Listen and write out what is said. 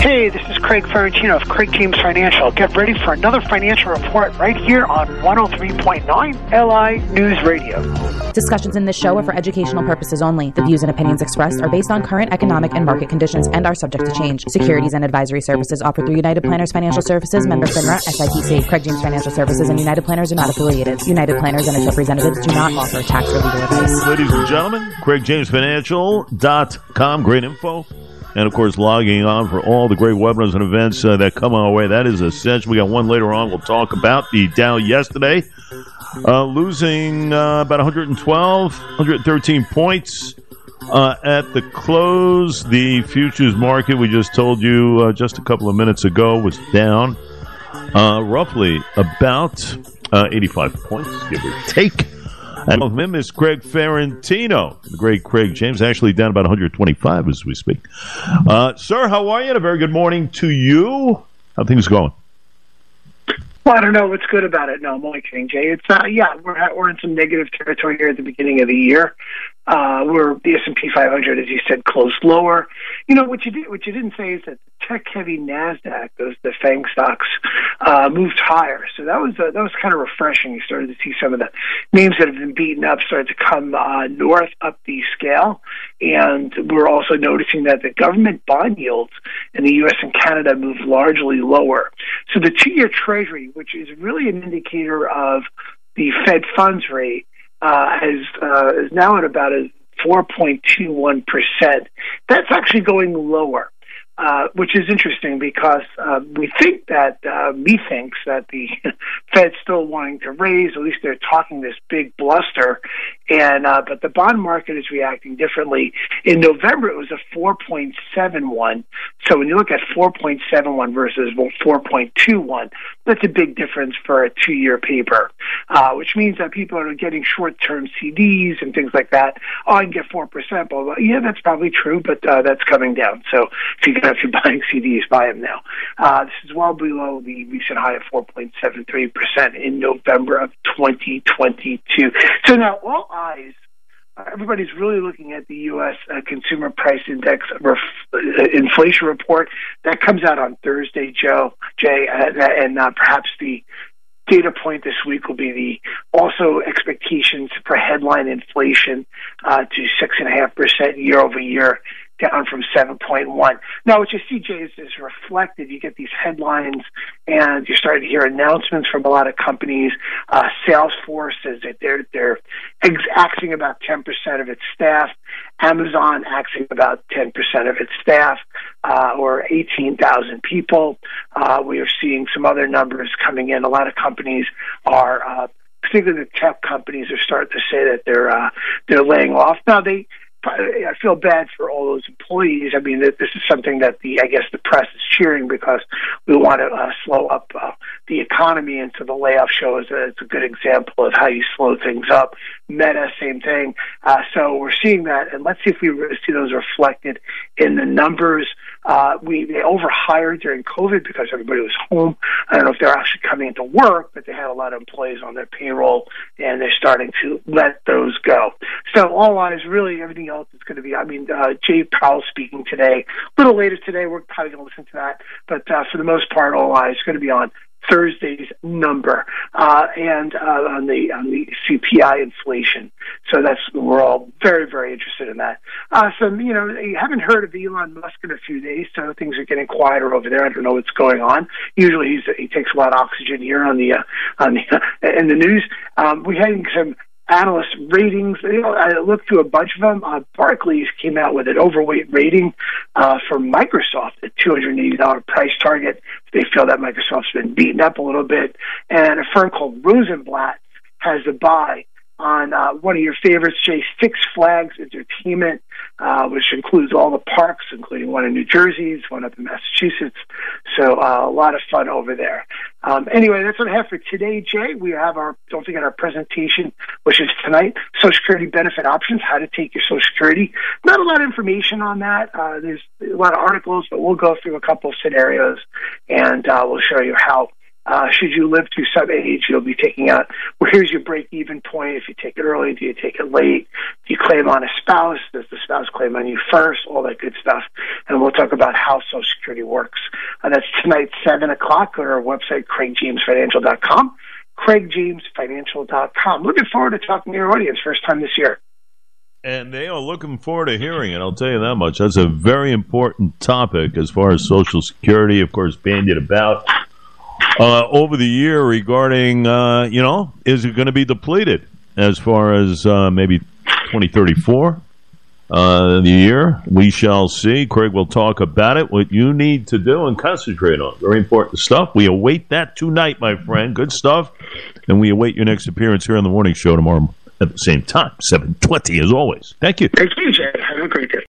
Hey, this is Craig Ferrantino of Craig James Financial. Get ready for another financial report right here on 103.9 LI News Radio. Discussions in this show are for educational purposes only. The views and opinions expressed are based on current economic and market conditions and are subject to change. Securities and advisory services offered through United Planners Financial Services, member FINRA, SIPC. Craig James Financial Services and United Planners are not affiliated. United Planners and its representatives do not offer tax or legal advice. Ladies and gentlemen, CraigJamesFinancial.com. Great info and of course logging on for all the great webinars and events uh, that come our way. That is essential. We got one later on. We'll talk about the Dow yesterday, uh, losing uh, about 112, 113 points. Uh, at the close, the futures market, we just told you uh, just a couple of minutes ago, was down uh, roughly about 85 points, give or take. And with him is Craig Ferrantino, the great Craig James, actually down about 125 as we speak. Uh, sir, how are you? And a very good morning to you. How things going? Well, I don't know what's good about it. No, I'm only kidding, Jay. It's uh, yeah, we're we're in some negative territory here at the beginning of the year. Uh, where the S and P 500, as you said, closed lower. You know what you did, what you didn't say is that the tech-heavy Nasdaq, those the Fang stocks, uh, moved higher. So that was uh, that was kind of refreshing. You started to see some of the names that have been beaten up started to come uh, north up the scale, and we're also noticing that the government bond yields in the U.S. and Canada moved largely lower. So the two-year Treasury, which is really an indicator of the Fed funds rate uh, is uh, is now at about a 4.21 percent. That's actually going lower. Uh, which is interesting because uh, we think that uh, methinks that the Fed's still wanting to raise. At least they're talking this big bluster, and uh, but the bond market is reacting differently. In November, it was a 4.71. So when you look at 4.71 versus 4.21, that's a big difference for a two-year paper, uh, which means that people are getting short-term CDs and things like that. Oh, I can get four percent. Blah, blah. Yeah, that's probably true, but uh, that's coming down. So if you if you're buying CDs, buy them now. Uh, this is well below the recent high of 4.73% in November of 2022. So now all eyes everybody's really looking at the U.S. Uh, Consumer Price Index ref- uh, inflation report that comes out on Thursday, Joe Jay, uh, and uh, perhaps the data point this week will be the also expectations for headline inflation uh, to six and a half percent year over year down from 7.1. Now, what you see, Jay, is, is reflected. You get these headlines, and you're starting to hear announcements from a lot of companies. Uh, Salesforce says that they're they're axing about 10% of its staff. Amazon axing about 10% of its staff, uh, or 18,000 people. Uh, we are seeing some other numbers coming in. A lot of companies are. Uh, particularly the tech companies are starting to say that they're uh, they're laying off. Now they I feel bad for all those employees. I mean, this is something that the I guess the press is cheering because we want to uh, slow up uh, the economy, and so the layoff show is a, it's a good example of how you slow things up. Meta, same thing. Uh, so we're seeing that, and let's see if we see those reflected in the numbers. Uh, we they overhired during COVID because everybody was home. I don't know if they're actually coming into work, but they had a lot of employees on their payroll, and they're starting to let those go. So all eyes, really, everything else is going to be. I mean, uh, Jay Powell speaking today. A little later today, we're probably going to listen to that, but uh, for the most part, all eyes going to be on Thursday's number uh, and uh, on the on the CPI inflation. So that's we're all very very interested in that. Uh, so you know you haven't heard of Elon Musk in a few days, so things are getting quieter over there. I don't know what's going on. Usually he's he takes a lot of oxygen here on the uh, on the uh, in the news. Um, we had some analyst ratings. You know, I looked through a bunch of them. Uh, Barclays came out with an overweight rating uh, for Microsoft at $280 price target. They feel that Microsoft's been beaten up a little bit. And a firm called Rosenblatt has a buy on uh, one of your favorites, Jay, Six Flags Entertainment, uh, which includes all the parks, including one in New Jersey, one up in Massachusetts. So uh, a lot of fun over there. Um, anyway, that's what I have for today, Jay. We have our, don't forget our presentation, which is tonight, Social Security benefit options, how to take your Social Security. Not a lot of information on that. Uh, there's a lot of articles, but we'll go through a couple of scenarios and uh, we'll show you how Uh, should you live to some age, you'll be taking out, well, here's your break even point. If you take it early, do you take it late? Do you claim on a spouse? Does the spouse claim on you first? All that good stuff. And we'll talk about how Social Security works. Uh, that's tonight, 7 o'clock. To our website, craigjamesfinancial.com. craigjamesfinancial.com. Looking forward to talking to your audience first time this year. And they are looking forward to hearing it. I'll tell you that much. That's a very important topic as far as Social Security, of course, bandied about uh, over the year regarding, uh, you know, is it going to be depleted as far as uh, maybe 2034? Uh, the year we shall see. Craig will talk about it. What you need to do and concentrate on very important stuff. We await that tonight, my friend. Good stuff, and we await your next appearance here on the morning show tomorrow at the same time, seven twenty as always. Thank you. Thank you, Jay. Have a great day.